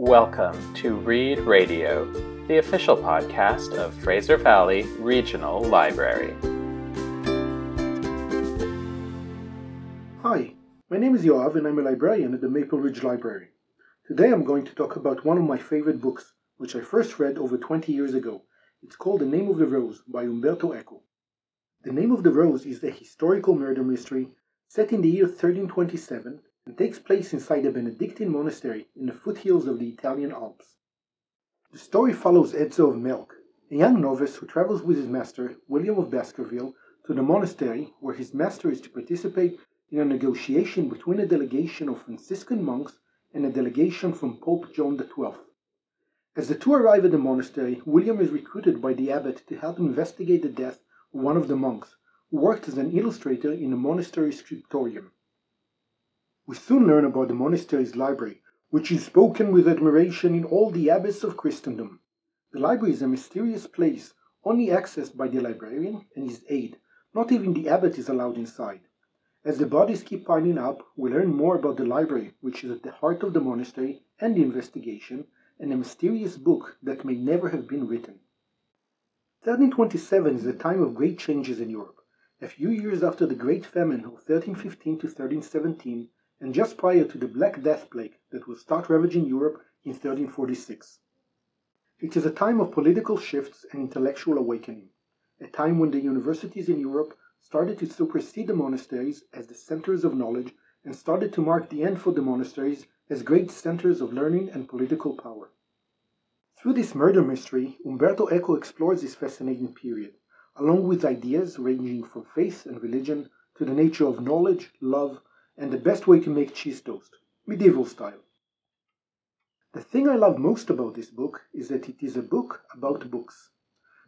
Welcome to Read Radio, the official podcast of Fraser Valley Regional Library. Hi, my name is Yoav and I'm a librarian at the Maple Ridge Library. Today I'm going to talk about one of my favorite books, which I first read over 20 years ago. It's called The Name of the Rose by Umberto Eco. The Name of the Rose is a historical murder mystery set in the year 1327 and takes place inside a Benedictine monastery in the foothills of the Italian Alps. The story follows Adso of Melk, a young novice who travels with his master, William of Baskerville, to the monastery where his master is to participate in a negotiation between a delegation of Franciscan monks and a delegation from Pope John XII. As the two arrive at the monastery, William is recruited by the abbot to help investigate the death of one of the monks, who worked as an illustrator in the monastery scriptorium. We soon learn about the monastery's library, which is spoken with admiration in all the abbess of Christendom. The library is a mysterious place, only accessed by the librarian and his aide. Not even the abbot is allowed inside. As the bodies keep piling up, we learn more about the library, which is at the heart of the monastery and the investigation, and a mysterious book that may never have been written. 1327 is a time of great changes in Europe. A few years after the Great Famine of 1315 to 1317, and just prior to the Black Death plague that will start ravaging Europe in 1346. It is a time of political shifts and intellectual awakening, a time when the universities in Europe started to supersede the monasteries as the centers of knowledge and started to mark the end for the monasteries as great centers of learning and political power. Through this murder mystery, Umberto Eco explores this fascinating period, along with ideas ranging from faith and religion to the nature of knowledge, love, and the best way to make cheese toast, medieval style. The thing I love most about this book is that it is a book about books.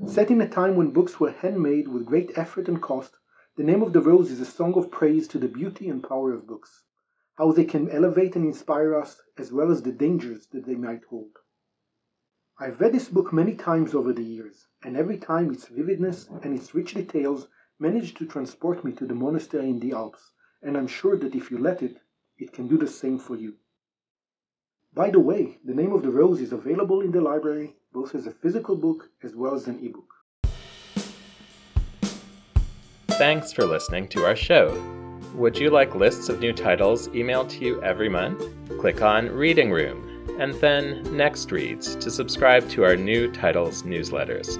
Set in a time when books were handmade with great effort and cost, The Name of the Rose is a song of praise to the beauty and power of books, how they can elevate and inspire us, as well as the dangers that they might hold. I've read this book many times over the years, and every time its vividness and its rich details manage to transport me to the monastery in the Alps, and I'm sure that if you let it, it can do the same for you. By the way, The Name of the Rose is available in the library both as a physical book as well as an ebook. Thanks for listening to our show. Would you like lists of new titles emailed to you every month? Click on Reading Room and then Next Reads to subscribe to our new titles newsletters.